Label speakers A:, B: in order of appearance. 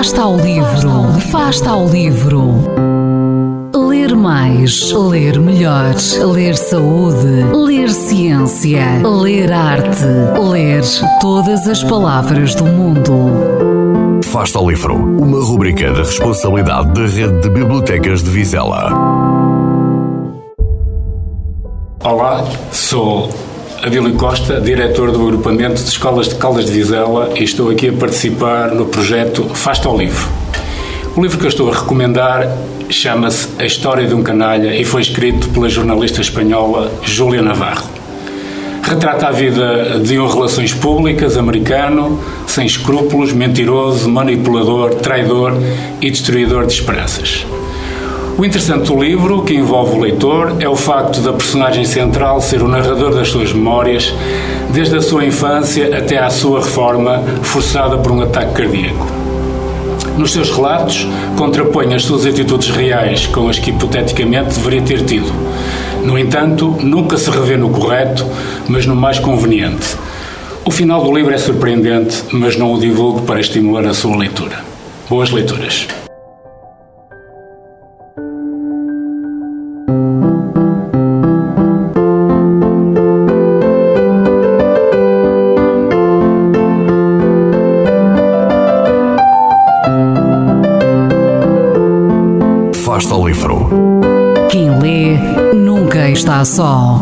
A: Fasta ao livro, Fasta ao livro. Ler mais, ler melhor, ler saúde, ler ciência, ler arte, ler todas as palavras do mundo.
B: Fasta ao livro, uma rubrica da responsabilidade da Rede de Bibliotecas de Vizela.
C: Olá, sou Adílio Costa, diretor do agrupamento de escolas de Caldas de Vizela e estou aqui a participar no projeto Fasta ao Livro. O livro que eu estou a recomendar chama-se A História de um Canalha e foi escrito pela jornalista espanhola Júlia Navarro. Retrata a vida de um relações públicas americano, sem escrúpulos, mentiroso, manipulador, traidor e destruidor de esperanças. O interessante do livro, que envolve o leitor, é o facto da personagem central ser o narrador das suas memórias, desde a sua infância até à sua reforma, forçada por um ataque cardíaco. Nos seus relatos, contrapõe as suas atitudes reais com as que hipoteticamente deveria ter tido. No entanto, nunca se revê no correto, mas no mais conveniente. O final do livro é surpreendente, mas não o divulgo para estimular a sua leitura. Boas leituras.
B: Basta Livro.
A: Quem lê nunca está só.